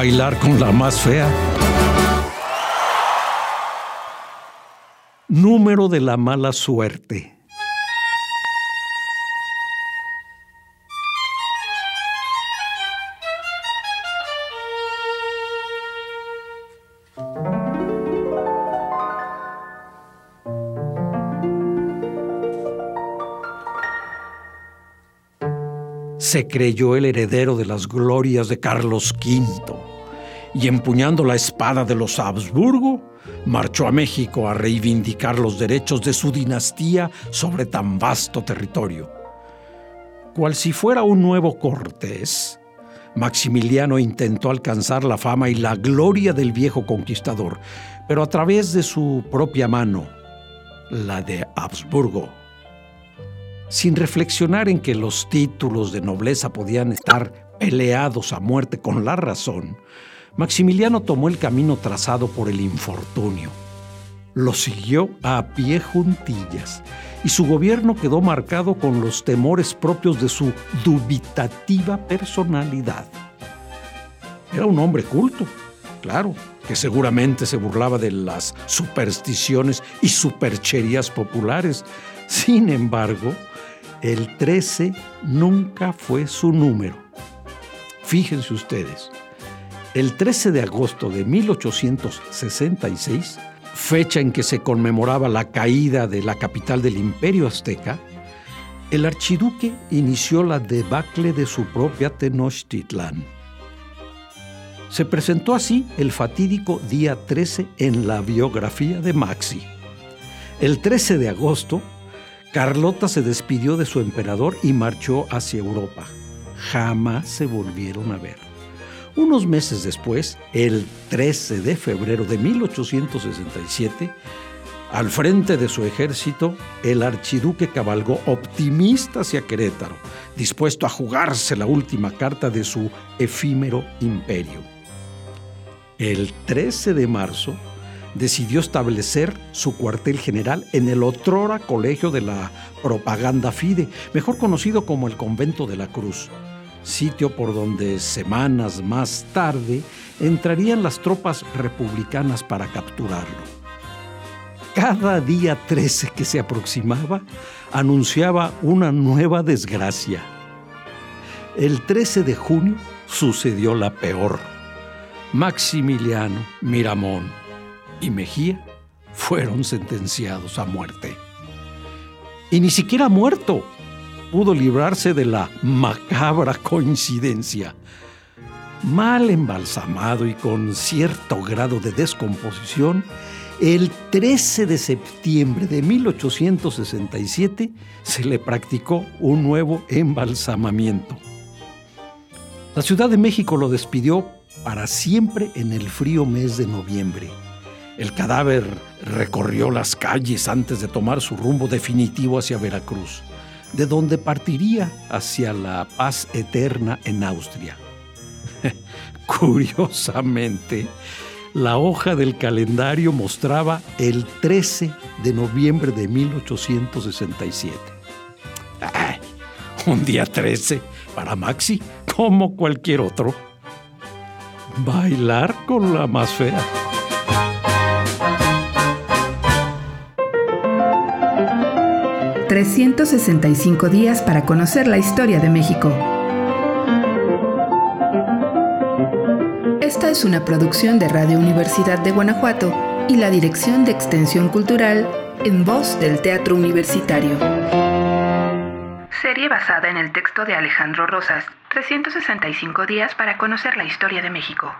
Bailar con la más fea. Número de la mala suerte. se creyó el heredero de las glorias de Carlos V y empuñando la espada de los Habsburgo, marchó a México a reivindicar los derechos de su dinastía sobre tan vasto territorio. Cual si fuera un nuevo Cortés, Maximiliano intentó alcanzar la fama y la gloria del viejo conquistador, pero a través de su propia mano, la de Habsburgo sin reflexionar en que los títulos de nobleza podían estar peleados a muerte con la razón, Maximiliano tomó el camino trazado por el infortunio. Lo siguió a pie juntillas y su gobierno quedó marcado con los temores propios de su dubitativa personalidad. Era un hombre culto, claro, que seguramente se burlaba de las supersticiones y supercherías populares. Sin embargo, el 13 nunca fue su número. Fíjense ustedes, el 13 de agosto de 1866, fecha en que se conmemoraba la caída de la capital del imperio azteca, el archiduque inició la debacle de su propia Tenochtitlan. Se presentó así el fatídico día 13 en la biografía de Maxi. El 13 de agosto, Carlota se despidió de su emperador y marchó hacia Europa. Jamás se volvieron a ver. Unos meses después, el 13 de febrero de 1867, al frente de su ejército, el archiduque cabalgó optimista hacia Querétaro, dispuesto a jugarse la última carta de su efímero imperio. El 13 de marzo, decidió establecer su cuartel general en el otrora Colegio de la Propaganda Fide, mejor conocido como el Convento de la Cruz, sitio por donde semanas más tarde entrarían las tropas republicanas para capturarlo. Cada día 13 que se aproximaba anunciaba una nueva desgracia. El 13 de junio sucedió la peor. Maximiliano Miramón, y Mejía fueron sentenciados a muerte. Y ni siquiera muerto pudo librarse de la macabra coincidencia. Mal embalsamado y con cierto grado de descomposición, el 13 de septiembre de 1867 se le practicó un nuevo embalsamamiento. La Ciudad de México lo despidió para siempre en el frío mes de noviembre. El cadáver recorrió las calles antes de tomar su rumbo definitivo hacia Veracruz, de donde partiría hacia la paz eterna en Austria. Curiosamente, la hoja del calendario mostraba el 13 de noviembre de 1867. un día 13 para Maxi, como cualquier otro. Bailar con la más fea. 365 días para conocer la historia de México. Esta es una producción de Radio Universidad de Guanajuato y la Dirección de Extensión Cultural en voz del Teatro Universitario. Serie basada en el texto de Alejandro Rosas, 365 días para conocer la historia de México.